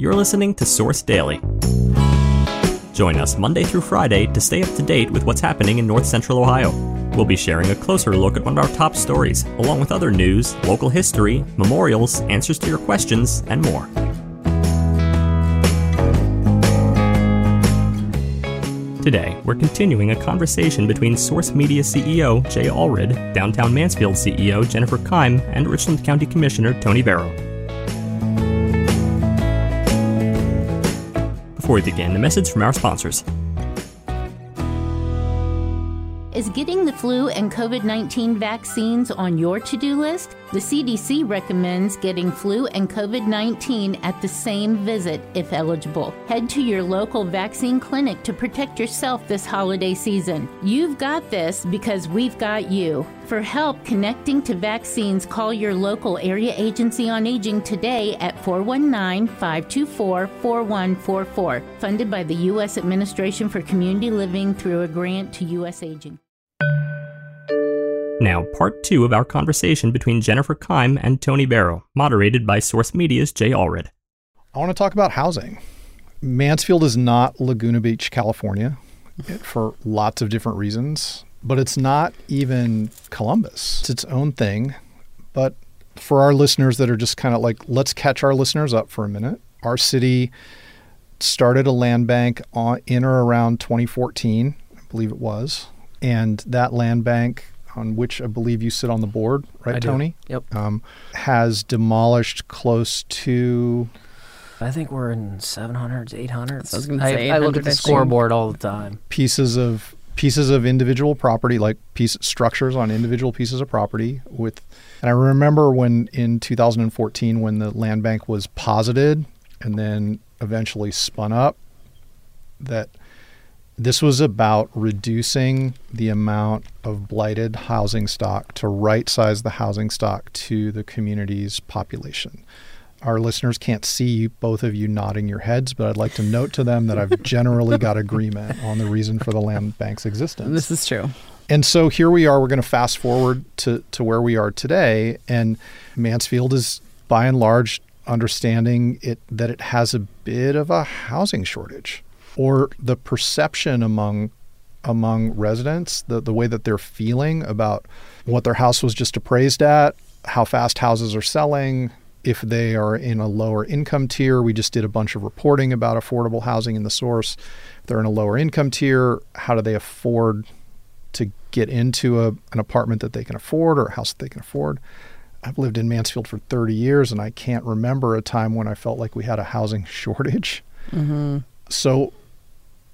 You're listening to Source Daily. Join us Monday through Friday to stay up to date with what's happening in North Central Ohio. We'll be sharing a closer look at one of our top stories, along with other news, local history, memorials, answers to your questions, and more. Today, we're continuing a conversation between Source Media CEO Jay Allred, Downtown Mansfield CEO Jennifer Kime, and Richland County Commissioner Tony Vero. Before we begin, a message from our sponsors. Is getting the flu and COVID 19 vaccines on your to do list? The CDC recommends getting flu and COVID 19 at the same visit if eligible. Head to your local vaccine clinic to protect yourself this holiday season. You've got this because we've got you. For help connecting to vaccines, call your local area agency on aging today at 419 524 4144. Funded by the U.S. Administration for Community Living through a grant to U.S. Aging. Now, part two of our conversation between Jennifer Kime and Tony Vero, moderated by Source Media's Jay Allred. I want to talk about housing. Mansfield is not Laguna Beach, California, for lots of different reasons, but it's not even Columbus. It's its own thing. But for our listeners that are just kind of like, let's catch our listeners up for a minute. Our city started a land bank on, in or around 2014, I believe it was. And that land bank on which I believe you sit on the board, right, I do. Tony? Yep. Um, has demolished close to I think we're in 700s, 800s. I was gonna say I, look at the scoreboard all the time. pieces of pieces of individual property, like piece structures on individual pieces of property. With, and I remember when in 2014 when the land bank was posited and then eventually spun up, that this was about reducing the amount of blighted housing stock to right size the housing stock to the community's population. Our listeners can't see both of you nodding your heads, but I'd like to note to them that I've generally got agreement on the reason for the land bank's existence. This is true. And so here we are. We're going to fast forward to, to where we are today. And Mansfield is by and large understanding it that it has a bit of a housing shortage or the perception among among residents, the, the way that they're feeling about what their house was just appraised at, how fast houses are selling, if they are in a lower income tier. We just did a bunch of reporting about affordable housing in the source. If they're in a lower income tier, how do they afford to get into a, an apartment that they can afford or a house that they can afford? I've lived in Mansfield for 30 years and I can't remember a time when I felt like we had a housing shortage. Mm-hmm. So,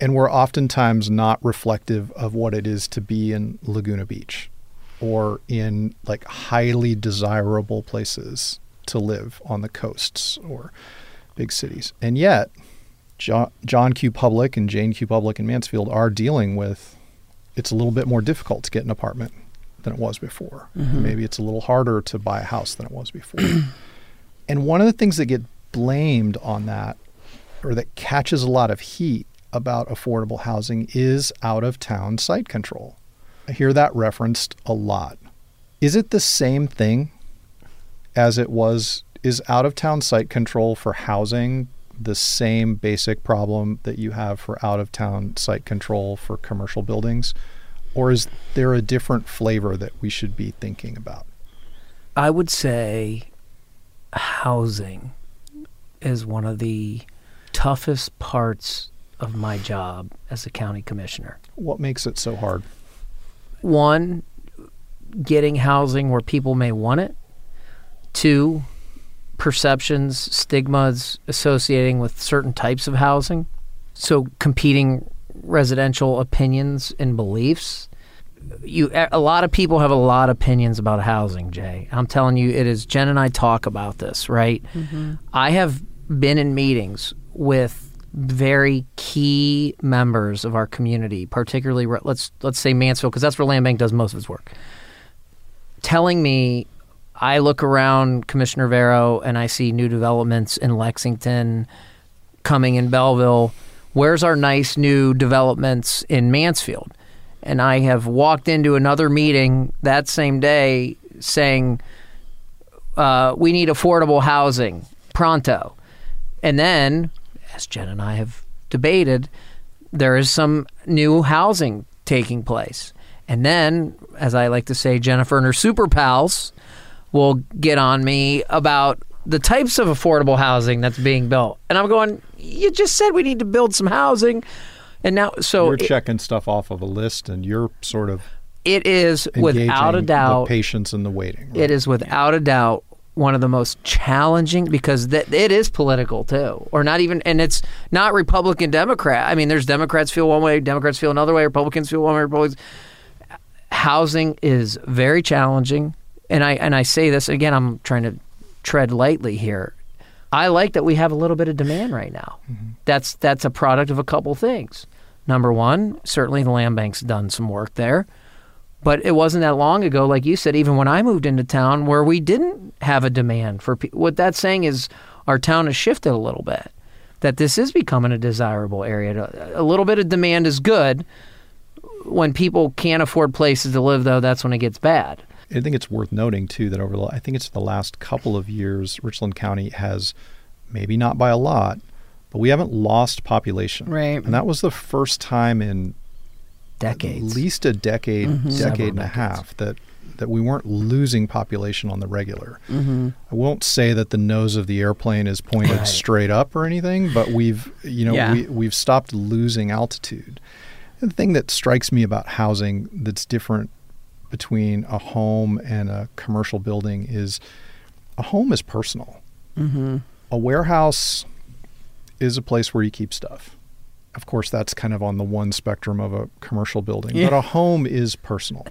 and we're oftentimes not reflective of what it is to be in Laguna Beach or in like highly desirable places to live on the coasts or big cities. And yet, John, John Q. Public and Jane Q. Public in Mansfield are dealing with it's a little bit more difficult to get an apartment than it was before. Mm-hmm. Maybe it's a little harder to buy a house than it was before. and one of the things that get blamed on that or that catches a lot of heat about affordable housing is out of town site control. I hear that referenced a lot. Is it the same thing as it was? Is out of town site control for housing the same basic problem that you have for out of town site control for commercial buildings? Or is there a different flavor that we should be thinking about? I would say housing is one of the toughest parts of my job as a county commissioner. What makes it so hard? One, getting housing where people may want it. Two, perceptions, stigmas associating with certain types of housing. So competing residential opinions and beliefs. You a lot of people have a lot of opinions about housing, Jay. I'm telling you it is Jen and I talk about this, right? Mm-hmm. I have been in meetings with very key members of our community, particularly let's let's say Mansfield because that's where Land Bank does most of its work. Telling me I look around Commissioner Vero and I see new developments in Lexington coming in Belleville. Where's our nice new developments in Mansfield? And I have walked into another meeting that same day saying, uh, we need affordable housing pronto. And then, as Jen and I have debated, there is some new housing taking place. And then, as I like to say, Jennifer and her super pals will get on me about the types of affordable housing that's being built. And I'm going, you just said we need to build some housing. And now, so You're it- checking stuff off of a list, and you're sort of it is without a doubt. the patience and the waiting. right? It is without a doubt one of the most challenging because th- it is political too, or not even, and it's not Republican Democrat. I mean, there's Democrats feel one way, Democrats feel another way, Republicans feel one way, Republicans. Housing is very challenging, and I and I say this again. I'm trying to tread lightly here. I like that we have a little bit of demand right now. Mm-hmm. That's that's a product of a couple things. Number one, certainly the land bank's done some work there. But it wasn't that long ago, like you said, even when I moved into town, where we didn't have a demand for people. What that's saying is our town has shifted a little bit. That this is becoming a desirable area. A little bit of demand is good. When people can't afford places to live, though, that's when it gets bad. I think it's worth noting too that over the I think it's the last couple of years, Richland County has maybe not by a lot, but we haven't lost population. Right. And that was the first time in Decades. at least a decade, Mm-hmm. Several decade and a half that that we weren't losing population on the regular. Mm-hmm. I won't say that the nose of the airplane is pointed Right. straight up or anything, but we've you know Yeah. we we've stopped losing altitude. And the thing that strikes me about housing that's different between a home and a commercial building is a home is personal. Mm-hmm. A warehouse is a place where you keep stuff. Of course, that's kind of on the one spectrum of a commercial building, Yeah. but a home is personal.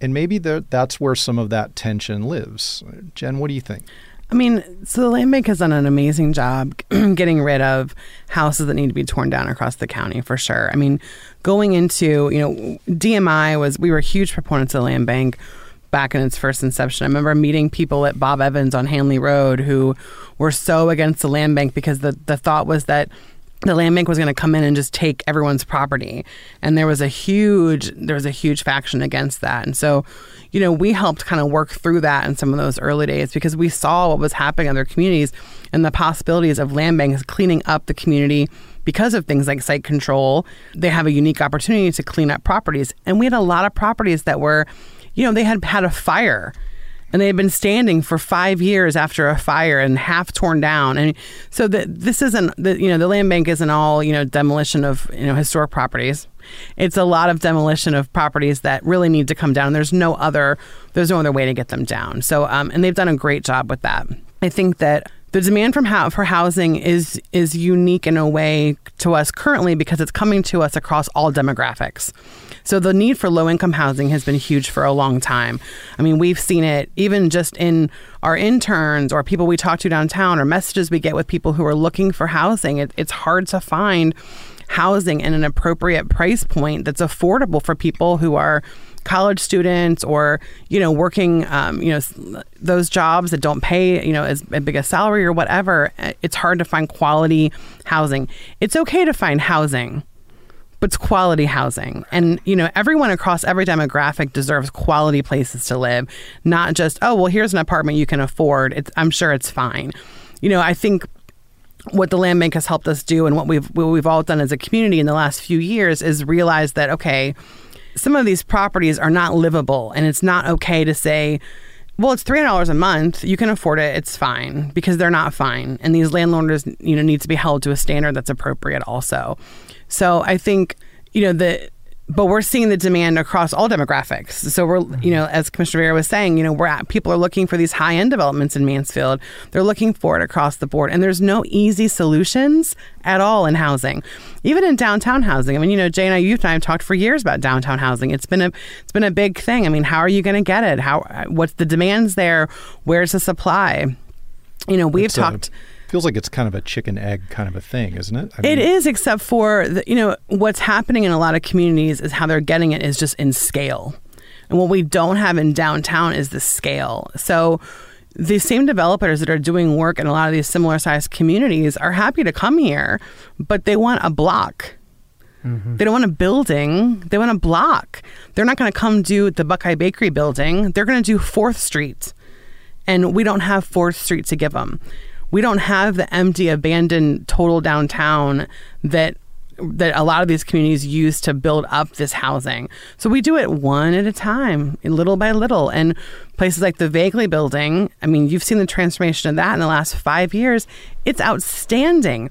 And maybe that's where some of that tension lives. Jen, what do you think? I mean, so the land bank has done an amazing job getting rid of houses that need to be torn down across the county for sure. I mean, going into, you know, DMI was, we were huge proponents of the land bank back in its first inception. I remember meeting people at Bob Evans on Hanley Road who were so against the land bank because the, the thought was that the land bank was going to come in and just take everyone's property. And there was a huge there was a huge faction against that. And so you know we helped kind of work through that in some of those early days because we saw what was happening in other communities and the possibilities of land banks cleaning up the community because of things like site control. They have a unique opportunity to clean up properties. And we had a lot of properties that were you know they had had a fire and they had been standing for five years after a fire and half torn down. And so this isn't the you know the land bank isn't all you know demolition of you know historic properties. It's a lot of demolition of properties that really need to come down. There's no other there's no other way to get them down. So um, and they've done a great job with that. I think that the demand from for housing is is unique in a way to us currently because it's coming to us across all demographics. So the need for low income housing has been huge for a long time. I mean, we've seen it even just in our interns or people we talk to downtown or messages we get with people who are looking for housing. It, it's hard to find housing in an appropriate price point that's affordable for people who are college students or you know working um, you know those jobs that don't pay you know as big a salary or whatever it's hard to find quality housing it's okay to find housing but it's quality housing. And you know everyone across every demographic deserves quality places to live not just oh well here's an apartment you can afford. It's i'm sure it's fine. You know i think what the land bank has helped us do and what we've what we've all done as a community in the last few years is realize that okay some of these properties are not livable and it's not okay to say well it's $300 a month. You can afford it. It's fine because they're not fine. And these landlords you know need to be held to a standard that's appropriate also so i think you know the but we're seeing the demand across all demographics. So we're, mm-hmm. you know, as Commissioner Vero was saying, you know, we're at, people are looking for these high end developments in Mansfield. They're looking for it across the board, and there's no easy solutions at all in housing, even in downtown housing. I mean, you know, Jay and I, you and I have talked for years about downtown housing. It's been a, it's been a big thing. I mean, how are you going to get it? How, what's the demands there? Where's the supply? You know, we've It's a- talked. Feels like it's kind of a chicken egg kind of a thing, isn't it? I mean, is, except for the, you know what's happening in a lot of communities is how they're getting it is just in scale, and what we don't have in downtown is the scale. So the same developers that are doing work in a lot of these similar sized communities are happy to come here, but they want a block. Mm-hmm. They don't want a building. They want a block. They're not going to come do the Buckeye Bakery building. They're going to do Fourth Street and we don't have Fourth Street to give them. We don't have the empty, abandoned, total downtown that that a lot of these communities use to build up this housing. So we do it one at a time, little by little. And places like the Vaguely building, I mean, you've seen the transformation of that in the last five years. It's outstanding.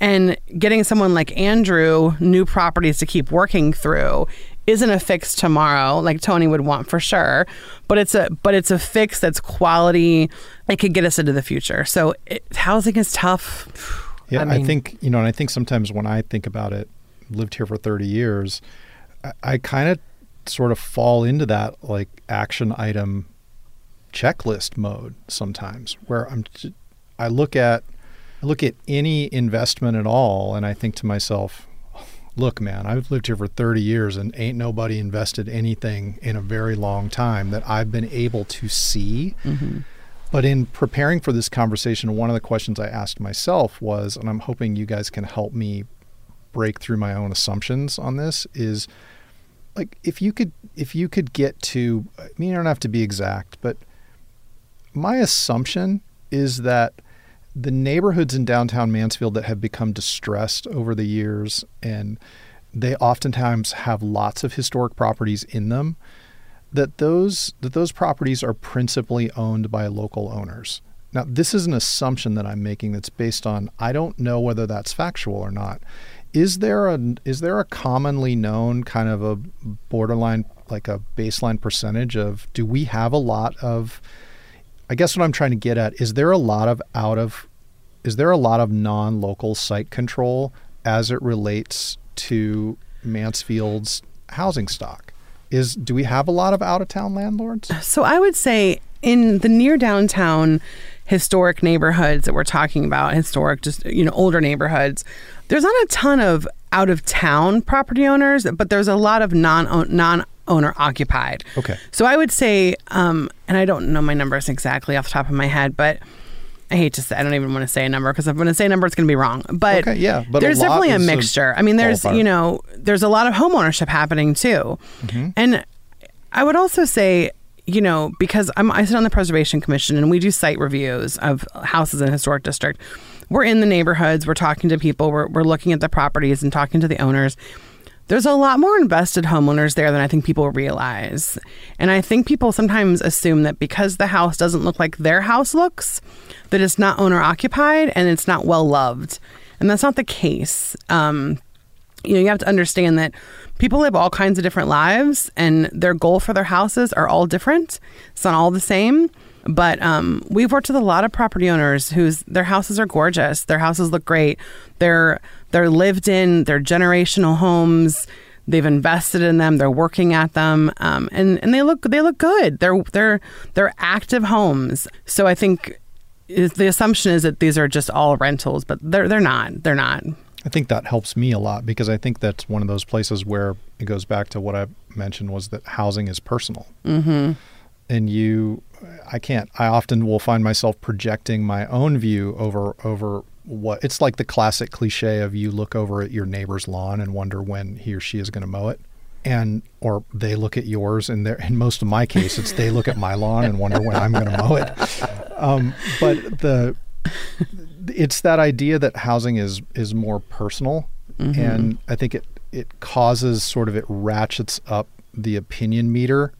And getting someone like Andrew new properties to keep working through isn't a fix tomorrow like Tony would want for sure, but it's a but it's a fix that's quality. It could get us into the future. So it, housing is tough. Yeah, I I, think you know, and I think sometimes when I think about it, lived here for thirty years, I, I kind of sort of fall into that like action item checklist mode sometimes, where I'm, I look at, I look at any investment at all, and I think to myself, look, man, I've lived here for 30 years and ain't nobody invested anything in a very long time that I've been able to see. Mm-hmm. But in preparing for this conversation, one of the questions I asked myself was, and I'm hoping you guys can help me break through my own assumptions on this, is like if you could if you could get to I mean you don't have to be exact, but my assumption is that the neighborhoods in downtown Mansfield that have become distressed over the years and they oftentimes have lots of historic properties in them that those that those properties are principally owned by local owners. Now, this is an assumption that I'm making that's based on I don't know whether that's factual or not. Is there a is there a commonly known kind of a borderline like a baseline percentage of do we have a lot of I guess what I'm trying to get at is there a lot of out of is there a lot of non-local site control as it relates to Mansfield's housing stock? Is do we have a lot of out of town landlords? So I would say in the near downtown historic neighborhoods that we're talking about, historic just you know older neighborhoods, there's not a ton of out of town property owners, but there's a lot of non non owner occupied. Okay. So I would say, um, and I don't know my numbers exactly off the top of my head, but I hate to say, I don't even want to say a number because if I'm going to say a number, it's going to be wrong. But Okay, yeah, but there's lot definitely a mixture. I mean, there's you know, there's a lot of home ownership happening too, Mm-hmm. and I would also say, you know, because I'm I sit on the Preservation Commission and we do site reviews of houses in historic district. We're in the neighborhoods. We're talking to people. We're we're looking at the properties and talking to the owners. There's a lot more invested homeowners there than I think people realize. And I think people sometimes assume that because the house doesn't look like their house looks, that it's not owner occupied and it's not well loved. And that's not the case. Um, you know, you have to understand that people live all kinds of different lives and their goal for their houses are all different. It's not all the same. But um, we've worked with a lot of property owners whose their houses are gorgeous. Their houses look great. They're they're lived in. They're generational homes. They've invested in them. They're working at them, um, and and they look they look good. They're they're they're active homes. So I think the assumption is that these are just all rentals, but they're they're not. They're not. I think that helps me a lot because I think that's one of those places where it goes back to what I mentioned was that housing is personal. Mm-hmm. And you, I can't. I often will find myself projecting my own view over over what it's like the classic cliche of you look over at your neighbor's lawn and wonder when he or she is going to mow it. And or they look at yours, and they're in most of my case, it's they look at my lawn and wonder when I'm going to mow it. Um, but the it's that idea that housing is is more personal and i think it it causes sort of it ratchets up the opinion meter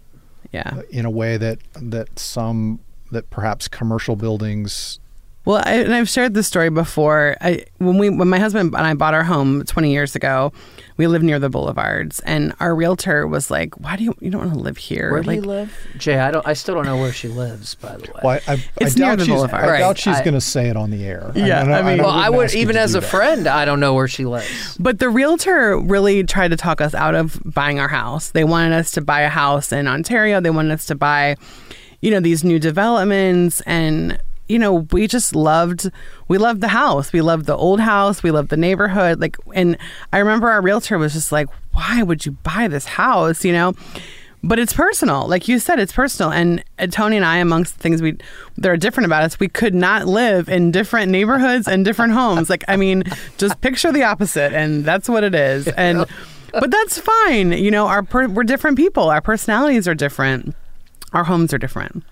Yeah. in a way that that some that perhaps commercial buildings Well, I, and I've shared this story before. I, when we, when my husband and I bought our home 20 years ago, we lived near the boulevards, and our realtor was like, "Why do you you don't want to live here?" Where do like, you live, Jay? I don't. I still don't know where she lives. By the way. well, I, I, It's I near doubt the she's, boulevard. I Right. doubt she's going to say it on the air Yeah, I mean- well, I wouldn't would ask you even as a that. friend, I don't know where she lives. But the realtor really tried to talk us out of buying our house. They wanted us to buy a house in Ontario. They wanted us to buy, you know, these new developments and you know, we just loved we loved the house. We loved the old house. We loved the neighborhood. Like and I remember our realtor was just like, "Why would you buy this house?" you know? But it's personal. Like you said, it's personal. And uh, Tony and I amongst the things we that are different about us, we could not live in different neighborhoods and different homes. Like I mean, just picture the opposite and that's what it is. And but that's fine. You know, our per- we're different people. Our personalities are different. Our homes are different.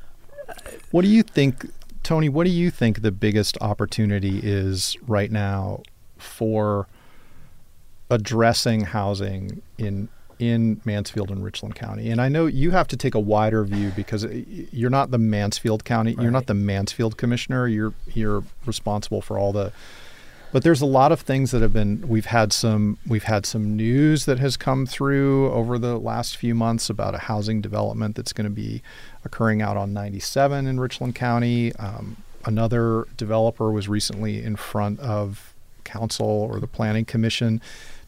what do you think Tony, what do you think the biggest opportunity is right now for addressing housing in in Mansfield and Richland County? And I know you have to take a wider view because uh, you're not the Mansfield County, right. you're not the Mansfield commissioner. You're you're responsible for all the but there's a lot of things that have been we've had some we've had some news that has come through over the last few months about a housing development that's going to be occurring out on 97 in Richland County. Um, another developer was recently in front of council or the planning commission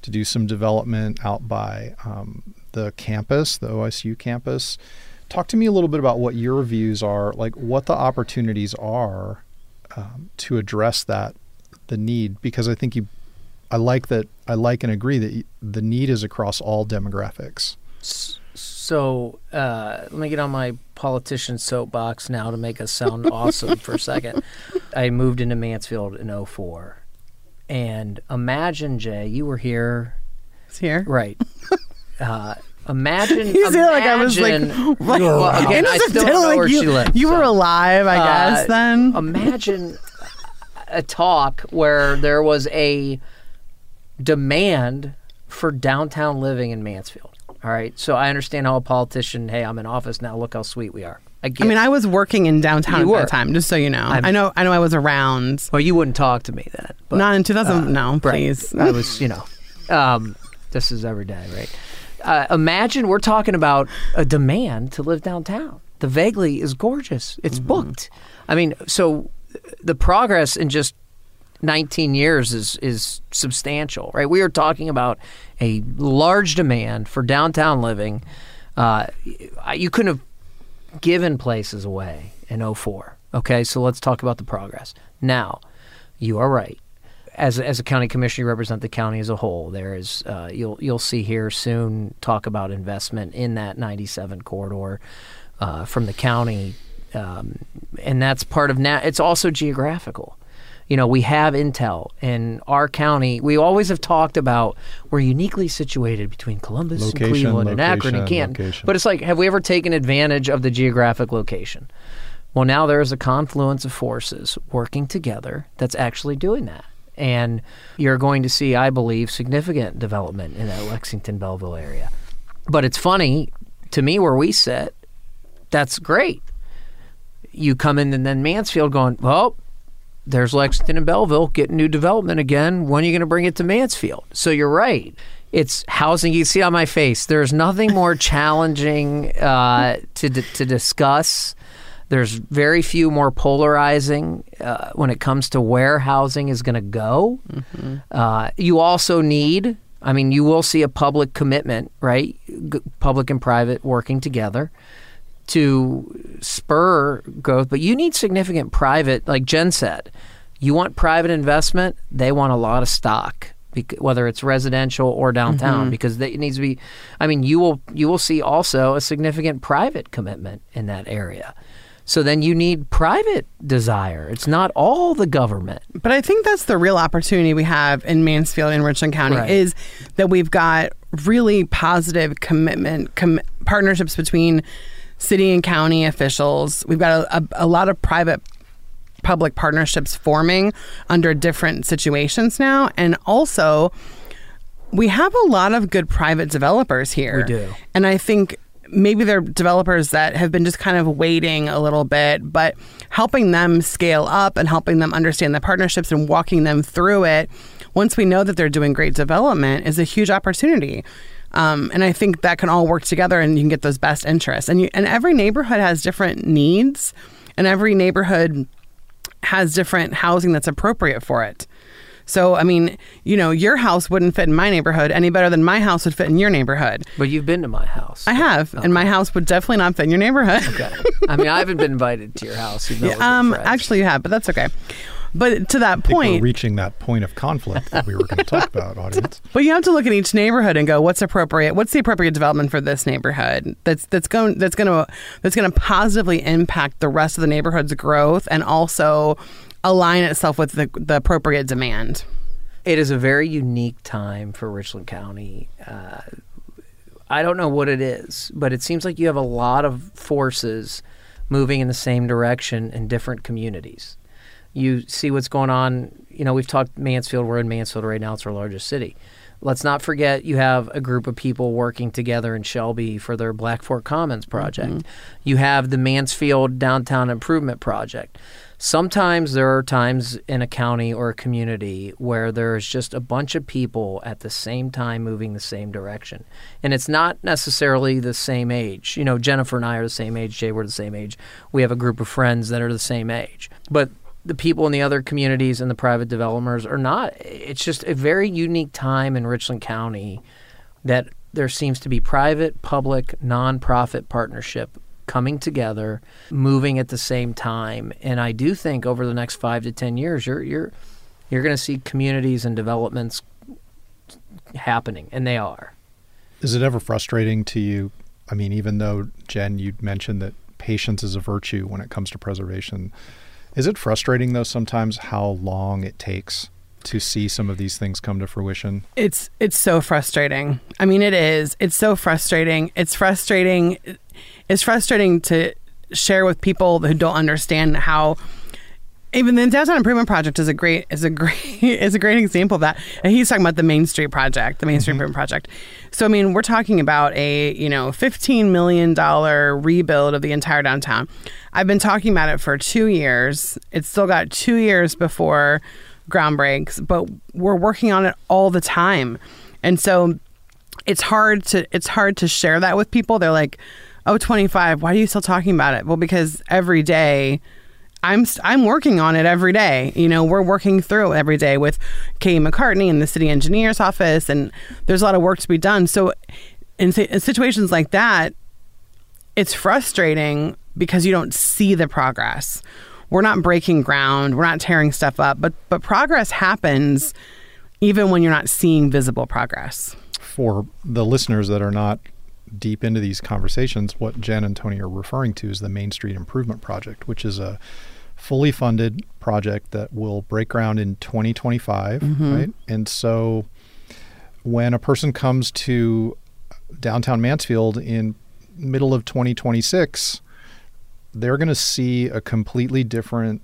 to do some development out by um, the campus, the OSU campus. Talk to me a little bit about what your views are, like what the opportunities are um, to address that the need, because I think you, I like that, I like and agree that the need is across all demographics. So uh, let me get on my politician soapbox now to make us sound awesome for a second. I moved into Mansfield in 04. And imagine, Jay, you were here. It's here. Right. Uh, imagine. You imagine, like I was like, like well, again, I still know like where you, she lives. You so. were alive, I uh, guess, then. Imagine a talk where there was a demand for downtown living in Mansfield. All right. So I understand how a politician, hey, I'm in office now. Look how sweet we are. I, I mean, I was working in downtown you at were. that time, just so you know. I'm, i know, I know, I was around. Well, you wouldn't talk to me then. But, Not in 2000. uh, no, right. please. I was, you know, um, this is every day, right? Uh, imagine we're talking about a demand to live downtown. The Vaguely is gorgeous. It's Mm-hmm. booked. I mean, so the progress in just 19 years is is substantial, right? We are talking about a large demand for downtown living. Uh, you couldn't have given places away in 04. Okay, so let's talk about the progress. Now, you are right. As, as a county commissioner, you represent the county as a whole. There is uh, you'll you'll see here soon talk about investment in that 97 corridor uh, from the county, um, and that's part of now. It's also geographical you know, we have intel in our county. We always have talked about we're uniquely situated between Columbus Location, and Cleveland and Akron and location, Canton. location. But it's like, have we ever taken advantage of the geographic location? Well, now there is a confluence of forces working together that's actually doing that. And you're going to see, I believe, significant development in that Lexington Belleville area. But it's funny to me where we sit, that's great. You come in and then Mansfield going, well, there's Lexington and Belleville getting new development again. When are you going to bring it to Mansfield? So you're right. It's housing. You see on my face. There's nothing more challenging uh, to to discuss. There's very few more polarizing uh, when it comes to where housing is going to go. Mm-hmm. Uh, you also need. I mean, you will see a public commitment, right? G- public and private working together to spur growth, but you need significant private, like Jen said. You want private investment, they want a lot of stock, whether it's residential or downtown, Mm-hmm. because they, it needs to be. I mean, you will you will see also a significant private commitment in that area. So then you need private desire. It's not all the government. But I think that's the real opportunity we have in Mansfield and Richland County Right. is that we've got really positive commitment com- partnerships between city and county officials. We've got a, a, a lot of private public partnerships forming under different situations now and also we have a lot of good private developers here. We do. And I think maybe they're developers that have been just kind of waiting a little bit, but helping them scale up and helping them understand the partnerships and walking them through it once we know that they're doing great development is a huge opportunity. Um, and I think that can all work together and you can get those best interests. And, you, and every neighborhood has different needs, and every neighborhood has different housing that's appropriate for it. So, I mean, you know, your house wouldn't fit in my neighborhood any better than my house would fit in your neighborhood. But you've been to my house. I have, and my house would definitely not fit in your neighborhood. Okay. I mean, I haven't been invited to your house. even though we're um, actually, you have, but that's okay. But to that I think we're point, reaching that point of conflict that we were going to talk about, audience. But you have to look at each neighborhood and go, what's appropriate? What's the appropriate development for this neighborhood? That's that's going that's going to that's going to positively impact the rest of the neighborhood's growth and also align itself with the the appropriate demand. It is a very unique time for Richland County. Uh, I don't know what it is, but it seems like you have a lot of forces moving in the same direction in different communities. You see what's going on. You know, we've talked Mansfield. We're in Mansfield right now. It's our largest city. Let's not forget you have a group of people working together in Shelby for their Black Fork Commons project. Mm-hmm. You have the Mansfield Downtown Improvement Project. Sometimes there are times in a county or a community where there's just a bunch of people at the same time moving the same direction. And it's not necessarily the same age. You know, Jennifer and I are the same age, Jay, we're the same age. We have a group of friends that are the same age. But the people in the other communities and the private developers are not. It's just a very unique time in Richland County that there seems to be private, public, nonprofit partnership coming together, moving at the same time. And I do think over the next five to ten years, you're you're you're going to see communities and developments happening, and they are. Is it ever frustrating to you? I mean, even though Jen, you mentioned that patience is a virtue when it comes to preservation, is it frustrating though sometimes how long it takes to see some of these things come to fruition? It's it's so frustrating. I mean, it is. It's so frustrating. It's frustrating. It's frustrating to share with people who don't understand how. Even the downtown improvement project is a great is a great is a great example of that. And he's talking about the Main Street project, the Main Street mm-hmm. improvement project. So I mean, we're talking about a you know fifteen million dollar rebuild of the entire downtown. I've been talking about it for two years. It's still got two years before ground breaks, but we're working on it all the time. And so it's hard to it's hard to share that with people. They're like, "Oh, 25, why are you still talking about it?" Well, because every day I'm I'm working on it every day. You know, we're working through it every day with Katie McCartney and the city engineer's office and there's a lot of work to be done. So in, in situations like that, it's frustrating because you don't see the progress we're not breaking ground, we're not tearing stuff up, but but progress happens even when you're not seeing visible progress. For the listeners that are not deep into these conversations, what Jen and Tony are referring to is the Main Street Improvement Project, which is a fully funded project that will break ground in 2025, Mm-hmm. right? And so when a person comes to downtown Mansfield in middle of 2026, they're going to see a completely different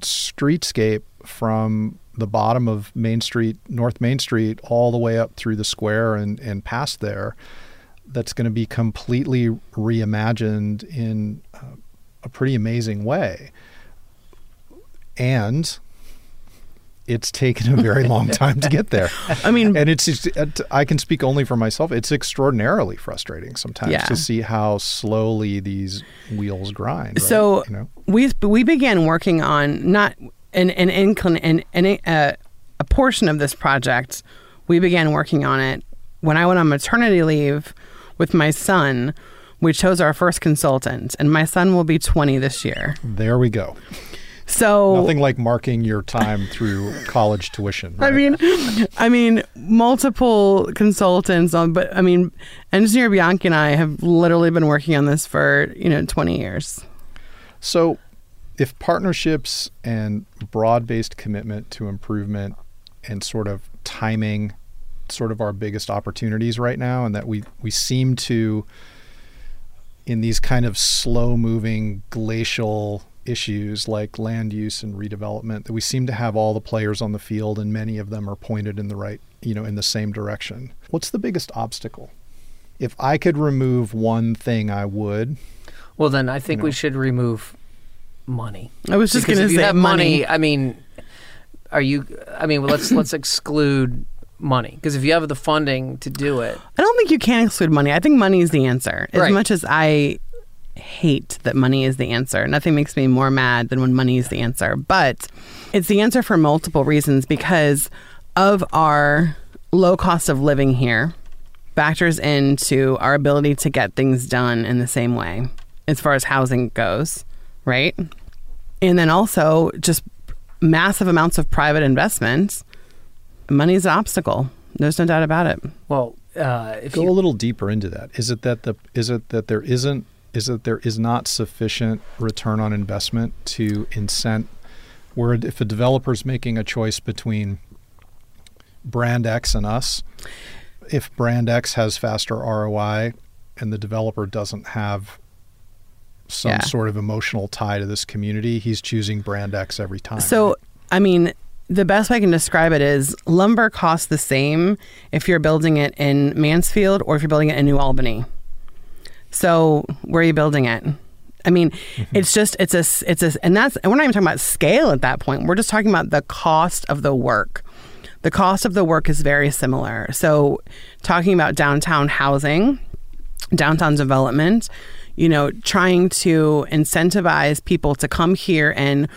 streetscape from the bottom of Main Street, North Main Street, all the way up through the square and, and past there. That's going to be completely reimagined in uh, a pretty amazing way. And it's taken a very long time to get there. I mean, And it's, it's I can speak only for myself. It's extraordinarily frustrating sometimes Yeah. to see how slowly these wheels grind. right? So you know, we we began working on not an an inclin an, an uh, a portion of this project. We began working on it when I went on maternity leave with my son. We chose our first consultant, and my son will be 20 this year. there we go. So Nothing like marking your time through college tuition. I mean, I mean, multiple consultants on, but I mean, engineer Bianchi and I have literally been working on this for you know 20 years. So, if partnerships and broad based commitment to improvement and sort of timing, sort of our biggest opportunities right now, and that we, we seem to, in these kind of slow moving glacial issues like land use and redevelopment, that we seem to have all the players on the field and many of them are pointed in the right, you know, in the same direction. What's the biggest obstacle? If I could remove one thing, I would. Well, then I think You know. we should remove money. I was just going to say have money. money, I mean, are you? I mean, well, let's let's exclude money because if you have the funding to do it, I don't think you can exclude money. I think money is the answer. As Right. much as I hate that money is the answer, nothing makes me more mad than when money is the answer. But it's the answer for multiple reasons because of our low cost of living here factors into our ability to get things done in the same way as far as housing goes, right? And then also just massive amounts of private investments. Money's an obstacle. There's no doubt about it. well, uh, if go you a little deeper into that is it that the is it that there isn't is that there is not sufficient return on investment to incent where if a developer's making a choice between brand X and us if brand X has faster ROI and the developer doesn't have some Yeah. sort of emotional tie to this community, he's choosing brand X every time. So, I mean, the best way I can describe it is lumber costs the same if you're building it in Mansfield or if you're building it in New Albany. So, where are you building it? I mean, mm-hmm. it's just it's a it's a and that's and we're not even talking about scale at that point. We're just talking about the cost of the work. The cost of the work is very similar. So, talking about downtown housing, downtown development, you know, trying to incentivize people to come here and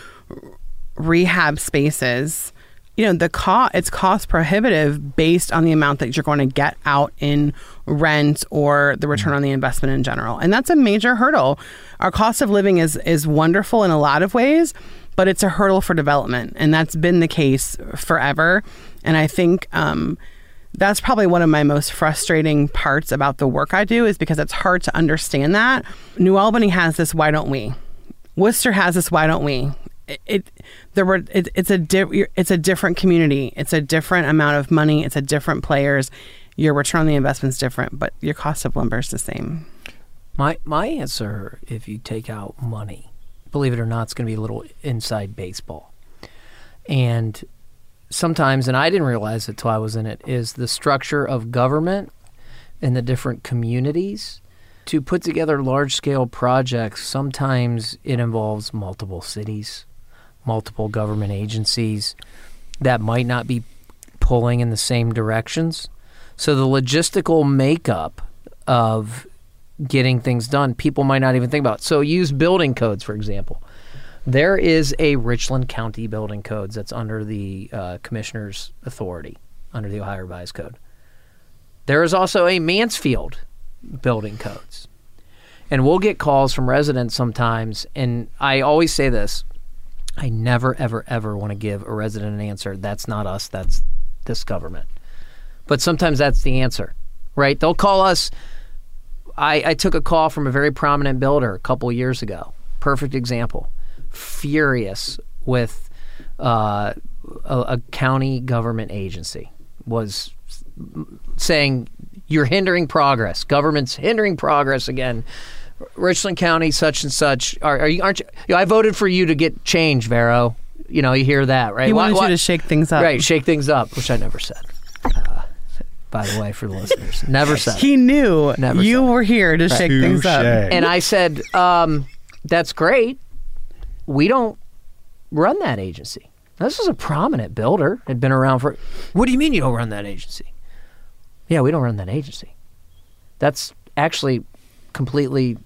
rehab spaces you know the cost it's cost prohibitive based on the amount that you're going to get out in rent or the return on the investment in general and that's a major hurdle our cost of living is is wonderful in a lot of ways but it's a hurdle for development and that's been the case forever and i think um, that's probably one of my most frustrating parts about the work I do is because it's hard to understand that. New Albany has this why don't we? Wooster has this why don't we? It, it there were it, it's a di- it's a different community. It's a different amount of money. It's a different players. Your return on the investment's different, but your cost of lumber is the same. My my answer, if you take out money, believe it or not, it's going to be a little inside baseball. And sometimes, and I didn't realize it till I was in it, is the structure of government and the different communities. To put together large scale projects, sometimes it involves multiple cities, multiple government agencies that might not be pulling in the same directions. So the logistical makeup of getting things done, people might not even think about. So use building codes, for example. There is a Richland County building codes that's under the uh, commissioner's authority, under the Ohio Revised Code. There is also a Mansfield building codes. And we'll get calls from residents sometimes, and I always say this I never, ever, ever want to give a resident an answer. That's not us, that's this government. But sometimes that's the answer, right? They'll call us. I, I took a call from a very prominent builder a couple years ago. Perfect example. Furious with uh, a, a county government agency was saying you're hindering progress. Government's hindering progress again. Richland County, such and such. Are, are you? Aren't you? you know, I voted for you to get change, Vero. You know, you hear that, right? He wanted why- you to shake things up. Right, shake things up, which I never said. Uh, by the way, for the listeners, never said. He knew Never you said. were here to shake things up. And I said, um, "That's great. We don't run that agency. This is a prominent builder. Had been around for. What do you mean you don't run that agency? Yeah, we don't run that agency. That's actually completely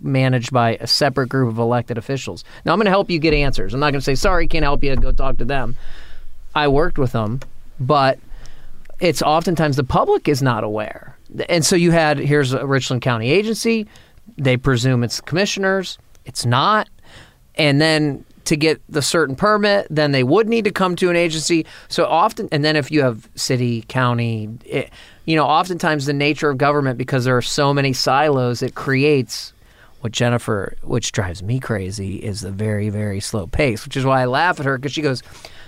managed by a separate group of elected officials. Now I'm going to help you get answers. I'm not going to say sorry, can't help you. Go talk to them. I worked with them, but it's oftentimes the public is not aware. And so you had here's a Richland County agency. They presume it's commissioners. It's not. And then to get the certain permit, then they would need to come to an agency. So often, and then if you have city, county, it, you know, oftentimes the nature of government, because there are so many silos, it creates what Jennifer, which drives me crazy, is the very, very slow pace, which is why I laugh at her because she goes,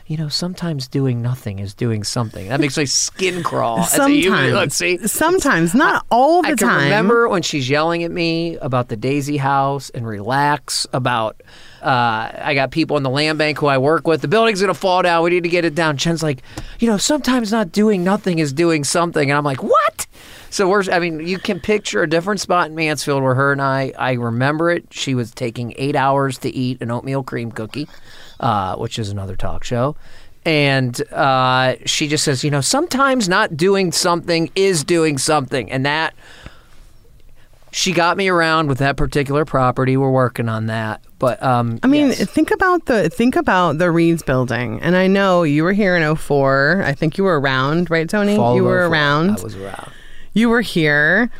you know, sometimes doing nothing is doing something. That makes my skin crawl. as a human. Sometimes, Look, see, sometimes, not all the I can time. remember when she's yelling at me about the Daisy House and relax about. Uh, I got people in the land bank who I work with. The building's gonna fall down. We need to get it down. Jen's like, you know, sometimes not doing nothing is doing something, and I'm like, what? So we're. I mean, you can picture a different spot in Mansfield where her and I. I remember it. She was taking eight hours to eat an oatmeal cream cookie, uh, which is another talk show. And uh, she just says, you know, sometimes not doing something is doing something, and that she got me around with that particular property. We're working on that, but um, I mean, yes. think about the think about the Reeds building, and I know you were here in 04. I think you were around, right, Tony? Fall you were 04. around. I was around. You were here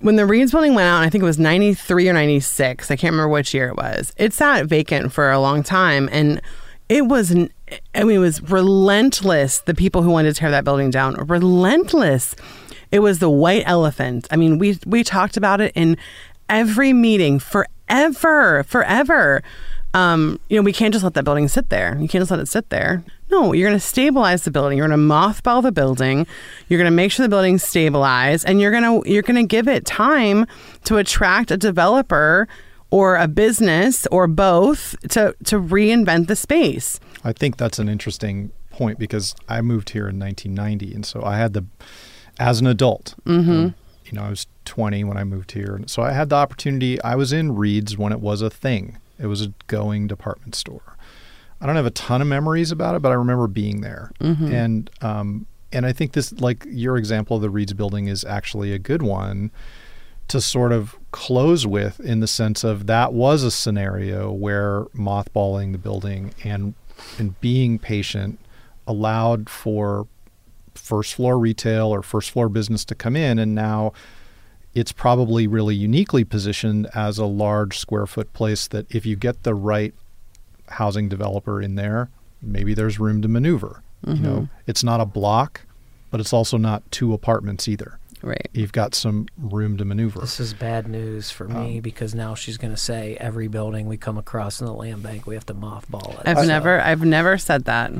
when the Reeds building went out. I think it was 93 or 96. I can't remember which year it was. It sat vacant for a long time, and it was. I mean, it was relentless. The people who wanted to tear that building down, relentless. It was the white elephant. I mean, we we talked about it in every meeting forever, forever. Um, you know, we can't just let that building sit there. You can't just let it sit there. No, you're going to stabilize the building. You're going to mothball the building. You're going to make sure the building's stabilized, and you're going to you're going to give it time to attract a developer or a business or both to to reinvent the space. I think that's an interesting point because I moved here in 1990, and so I had the, as an adult, Mm-hmm. um, you know, I was 20 when I moved here, and so I had the opportunity. I was in Reed's when it was a thing. It was a going department store. I don't have a ton of memories about it, but I remember being there, Mm-hmm. and um, and I think this, like your example of the Reed's building, is actually a good one to sort of close with in the sense of that was a scenario where mothballing the building and and being patient allowed for first floor retail or first floor business to come in and now it's probably really uniquely positioned as a large square foot place that if you get the right housing developer in there maybe there's room to maneuver you know mm-hmm. it's not a block but it's also not two apartments either Right. you've got some room to maneuver This is bad news for me um, because now she's going to say every building we come across in the land bank we have to mothball it. I've So- never I've never said that.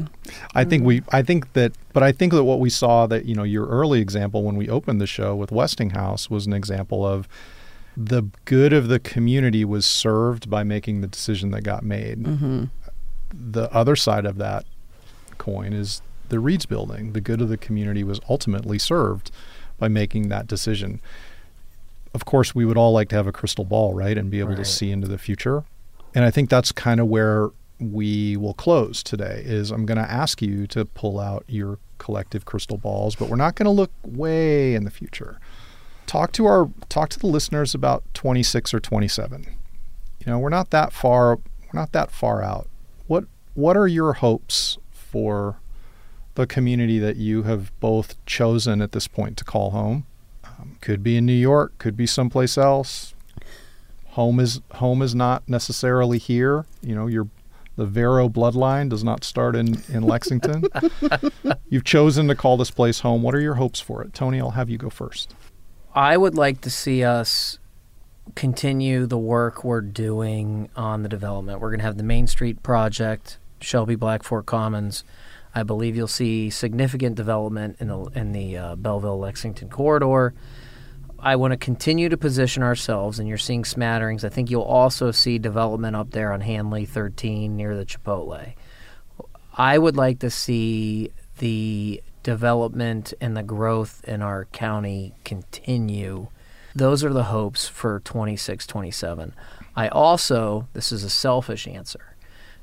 I think we mm. I think that but I think that what we saw that you know your early example when we opened the show with Westinghouse was an example of the good of the community was served by making the decision that got made. Mm-hmm. The other side of that coin is the Reeds building. The good of the community was ultimately served by making that decision. Of course, we would all like to have a crystal ball, right, and be able to see into the future. And I think that's kind of where we will close today is I'm going to ask you to pull out your collective crystal balls, but we're not going to look way in the future. Talk to our talk to the listeners about 26 or 27. You know, we're not that far we're not that far out. What what are your hopes for the community that you have both chosen at this point to call home? Um, could be in New York, could be someplace else. Home is home is not necessarily here. You know, your the Vero bloodline does not start in in Lexington. You've chosen to call this place home. What are your hopes for it, Tony? I'll have you go first. I would like to see us continue the work we're doing on the development. We're going to have the Main Street project, Shelby Black Fork Commons. I believe you'll see significant development in the in the uh, Belleville Lexington corridor. I want to continue to position ourselves, and you're seeing smatterings. I think you'll also see development up there on Hanley 13 near the Chipotle. I would like to see the development and the growth in our county continue. Those are the hopes for 26, 27. I also, this is a selfish answer,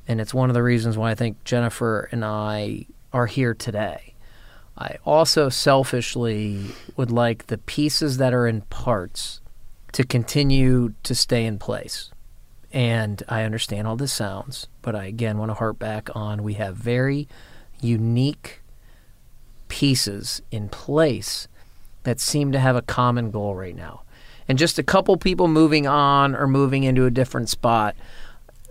and it's one of the reasons why I think Jennifer and I are here today. I also selfishly would like the pieces that are in parts to continue to stay in place. And I understand all this sounds, but I again want to harp back on we have very unique pieces in place that seem to have a common goal right now. And just a couple people moving on or moving into a different spot.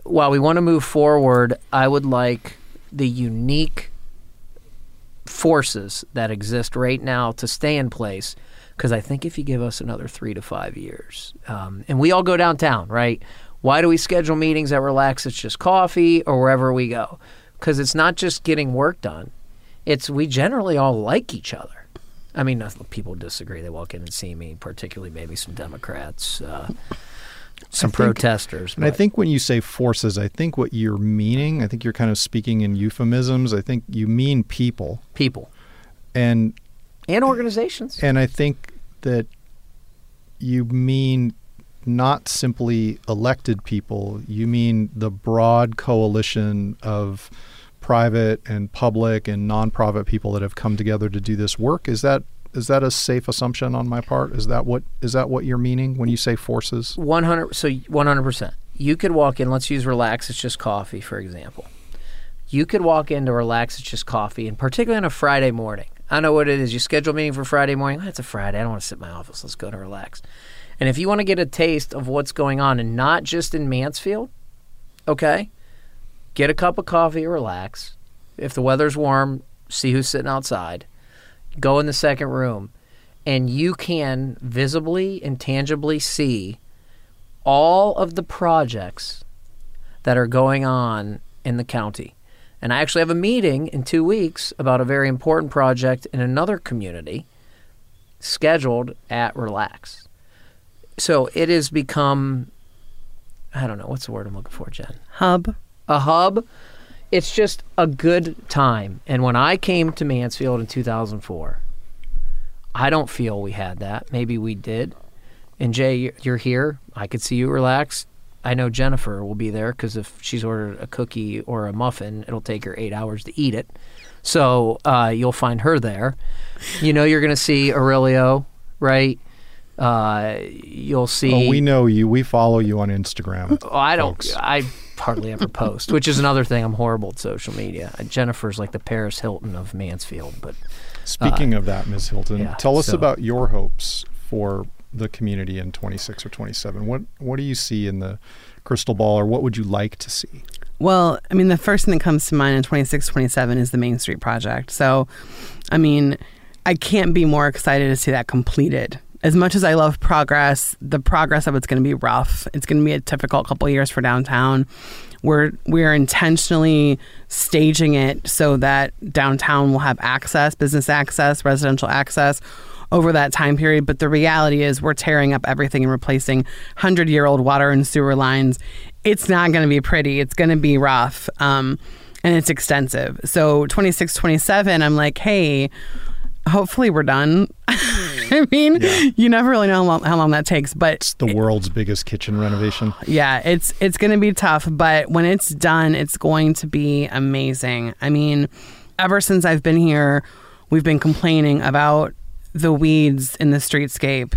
While we want to move forward, I would like the unique forces that exist right now to stay in place because I think if you give us another three to five years, um, and we all go downtown, right? Why do we schedule meetings at Relax? It's just coffee or wherever we go, because it's not just getting work done. It's we generally all like each other. I mean, people disagree. They walk in and see me, particularly maybe some Democrats, uh, some think- protesters. And I think when you say forces, I think what you're meaning, I think you're kind of speaking in euphemisms. I think you mean people. people And and organizations. and I think that you mean not simply elected people, you mean the broad coalition of private and public and nonprofit people that have come together to do this work. Is that is that a safe assumption on my part? Is that what is that what you're meaning when you say forces? 100 so 100% you could walk in let's use relax it's just coffee for example you could walk into relax it's just coffee and particularly on a friday morning i know what it is you schedule a meeting for friday morning oh, it's a friday i don't want to sit in my office let's go to relax and if you want to get a taste of what's going on and not just in mansfield okay get a cup of coffee relax if the weather's warm see who's sitting outside go in the second room and you can visibly and tangibly see all of the projects that are going on in the county. And I actually have a meeting in two weeks about a very important project in another community scheduled at Relax. So it has become I don't know what's the word I'm looking for, Jen. Hub. A hub. It's just a good time. And when I came to Mansfield in 2004, I don't feel we had that. Maybe we did. And Jay, you're- here. I could see you relaxed. I know Jennifer will be there because if she's ordered a cookie or a muffin, it'll take her eight hours to eat it. So uh, you'll find her there. You know, you're going to see Aurelio, right? Uh, you'll see. Oh, we know you. We follow you on Instagram. Oh, I don't. folks. I hardly ever post, which is another thing. I'm horrible at social media. Uh, Jennifer's like the Paris Hilton of Mansfield, but Speaking of that, Ms. Hilton, yeah, tell us so- about your hopes for the community in 26 or 27. What what do you see in the crystal ball, or what would you like to see? Well, I mean, the first thing that comes to mind in 26, 27 is the Main Street project. So, I mean, I can't be more excited to see that completed. As much as I love progress, the progress of it's going to be rough. It's going to be a difficult couple years for downtown. We're we're intentionally staging it so that downtown will have access, business access, residential access over that time period. But the reality is, we're tearing up everything and replacing hundred year old water and sewer lines. It's not going to be pretty. It's going to be rough. Um, and it's extensive. So 26, 27, I'm like, hey, hopefully we're done. I mean, Yeah. you never really know how long, how long that takes, but It's the world's biggest kitchen renovation. yeah, it's it's going to be tough, but when it's done, it's going to be amazing. I mean, ever since I've been here, we've been complaining about the weeds in the streetscape.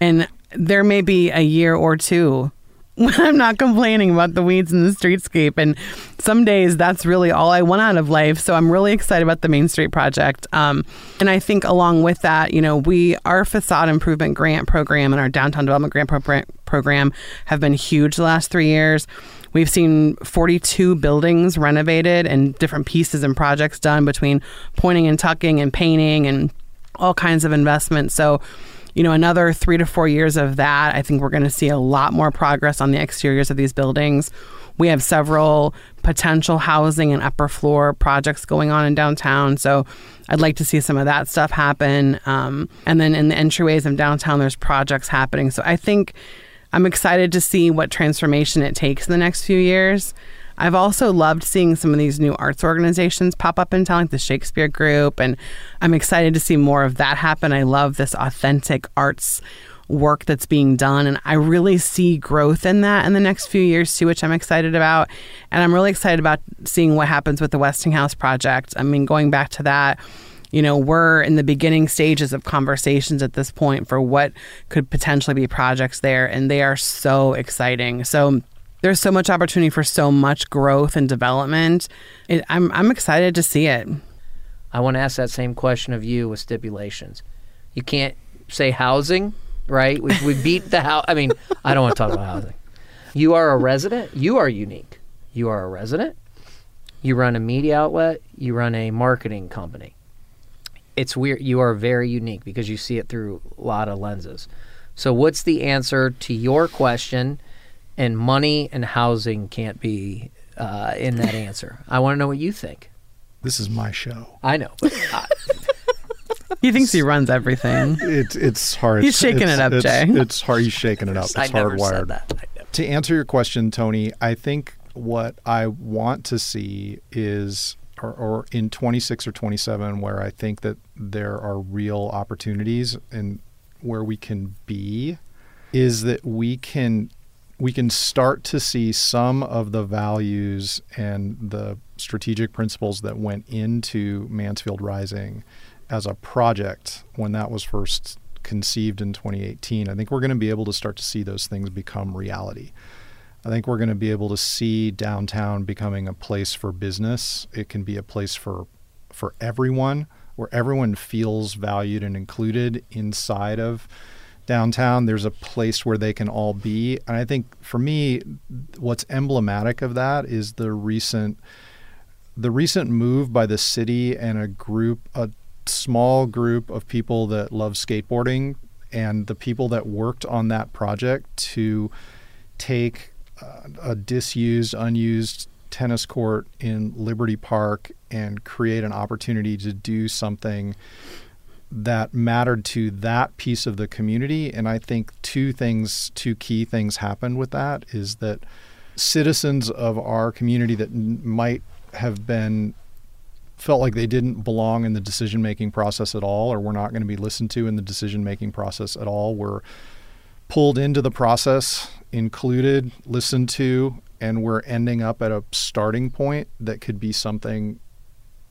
And there may be a year or two I'm not complaining about the weeds in the streetscape. And some days that's really all I want out of life. So I'm really excited about the Main Street project. Um, and I think along with that, you know, we our facade improvement grant program and our downtown development grant pro- program have been huge the last three years. We've seen 42 buildings renovated and different pieces and projects done between pointing and tucking and painting and all kinds of investments. So, you know, another three to four years of that, I think we're going to see a lot more progress on the exteriors of these buildings. We have several potential housing and upper floor projects going on in downtown. So I'd like to see some of that stuff happen. Um, and then in the entryways of downtown, there's projects happening. So I think I'm excited to see what transformation it takes in the next few years. I've also loved seeing some of these new arts organizations pop up in town, like the Shakespeare Group, and I'm excited to see more of that happen. I love this authentic arts work that's being done, and I really see growth in that in the next few years too, which I'm excited about. And I'm really excited about seeing what happens with the Westinghouse project. I mean, going back to that, you know, we're in the beginning stages of conversations at this point for what could potentially be projects there, and they are so exciting. So there's so much opportunity for so much growth and development. It, I'm I'm excited to see it. I want to ask that same question of you with stipulations. You can't say housing, right? We, we beat the house. I mean, I don't want to talk about housing. You are a resident. You are unique. You are a resident. You run a media outlet. You run a marketing company. It's weird. You are very unique because you see it through a lot of lenses. So, what's the answer to your question? And money and housing can't be uh, in that answer. I want to know what you think. This is my show. I know. I, He thinks he runs everything. It's it's hard. He's shaking It's- it up, it's, Jay. It's hard. He's shaking it up. It's I never hardwired. said that. I never- To answer your question, Tony, I think what I want to see is, or, or in 26 or 27, where I think that there are real opportunities and where we can be, is that we can we can start to see some of the values and the strategic principles that went into Mansfield Rising as a project when that was first conceived in 2018. I think we're going to be able to start to see those things become reality. I think we're going to be able to see downtown becoming a place for business. It can be a place for for everyone where everyone feels valued and included inside of downtown. There's a place where they can all be. And I think for me what's emblematic of that is the recent the recent move by the city and a group a small group of people that love skateboarding and the people that worked on that project to take uh, a disused, unused tennis court in Liberty Park and create an opportunity to do something that mattered to that piece of the community. And I think two things, two key things happened with that is that citizens of our community that might have been felt like they didn't belong in the decision making process at all or were not going to be listened to in the decision making process at all were pulled into the process, included, listened to, and we're ending up at a starting point that could be something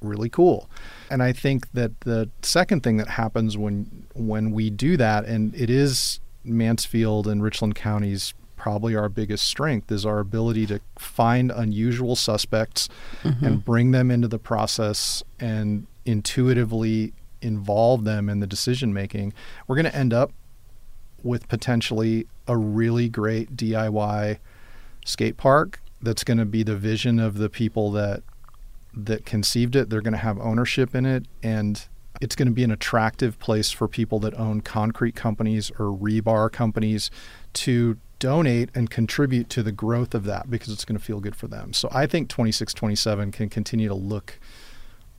really cool. And I think that the second thing that happens when when we do that, and it is Mansfield and Richland counties probably our biggest strength is our ability to find unusual suspects mm-hmm. and bring them into the process and intuitively involve them in the decision making. We're going to end up with potentially a really great DIY skate park that's going to be the vision of the people that that conceived it. They're going to have ownership in it and it's going to be an attractive place for people that own concrete companies or rebar companies to donate and contribute to the growth of that because it's going to feel good for them. So I think 26 27 can continue to look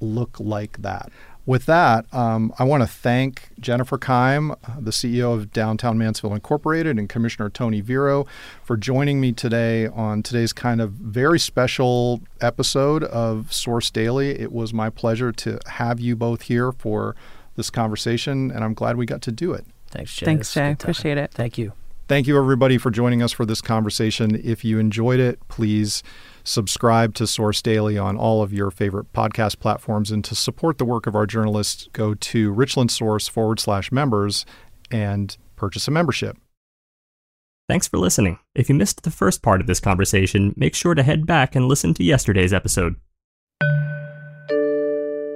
look like that. With that, um, I want to thank Jennifer Kime, the CEO of Downtown Mansfield Incorporated, and Commissioner Tony Vero for joining me today on today's kind of very special episode of Source Daily. It was my pleasure to have you both here for this conversation, and I'm glad we got to do it. Thanks, Jay. Thanks, Jay. Appreciate it. Thank you. Thank you, everybody, for joining us for this conversation. If you enjoyed it, please subscribe to Source Daily on all of your favorite podcast platforms. And to support the work of our journalists, go to Richland Source forward slash members and purchase a membership. Thanks for listening. If you missed the first part of this conversation, make sure to head back and listen to yesterday's episode.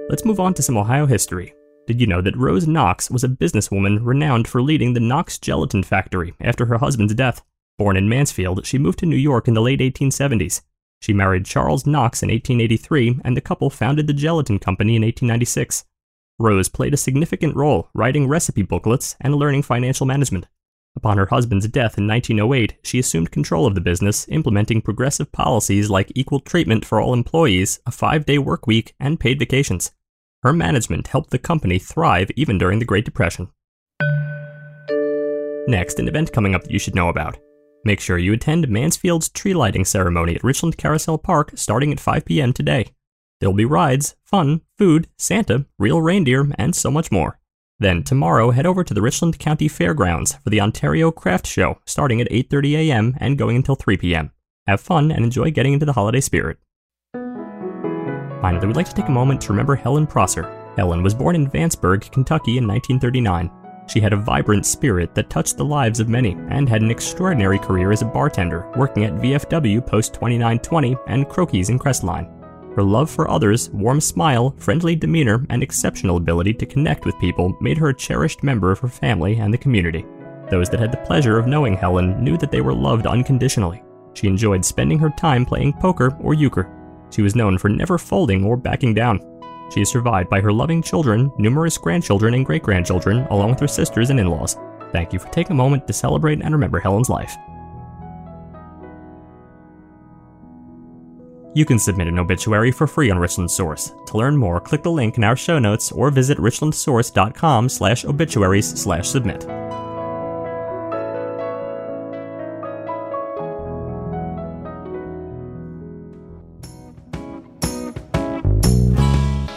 Let's move on to some Ohio history. Did you know that Rose Knox was a businesswoman renowned for leading the Knox Gelatin Factory after her husband's death? Born in Mansfield, she moved to New York in the late 1870s. She married Charles Knox in 1883, and the couple founded the Gelatin Company in 1896. Rose played a significant role writing recipe booklets and learning financial management. Upon her husband's death in 1908, she assumed control of the business, implementing progressive policies like equal treatment for all employees, a five day work week, and paid vacations. Her management helped the company thrive even during the Great Depression. Next, an event coming up that you should know about. Make sure you attend Mansfield's tree lighting ceremony at Richland Carousel Park starting at 5 p.m. today. There'll be rides, fun, food, Santa, real reindeer, and so much more. Then tomorrow, head over to the Richland County Fairgrounds for the Ontario Craft Show starting at 8:30 a.m. and going until 3 p.m. Have fun and enjoy getting into the holiday spirit. Finally, we'd like to take a moment to remember Helen Prosser. Helen was born in Vanceburg, Kentucky in 1939. She had a vibrant spirit that touched the lives of many and had an extraordinary career as a bartender, working at VFW Post 2920 and Croquis in Crestline. Her love for others, warm smile, friendly demeanor, and exceptional ability to connect with people made her a cherished member of her family and the community. Those that had the pleasure of knowing Helen knew that they were loved unconditionally. She enjoyed spending her time playing poker or euchre, she was known for never folding or backing down. She is survived by her loving children, numerous grandchildren, and great grandchildren, along with her sisters and in laws. Thank you for taking a moment to celebrate and remember Helen's life. You can submit an obituary for free on Richland Source. To learn more, click the link in our show notes or visit richlandsource.com slash obituaries slash submit.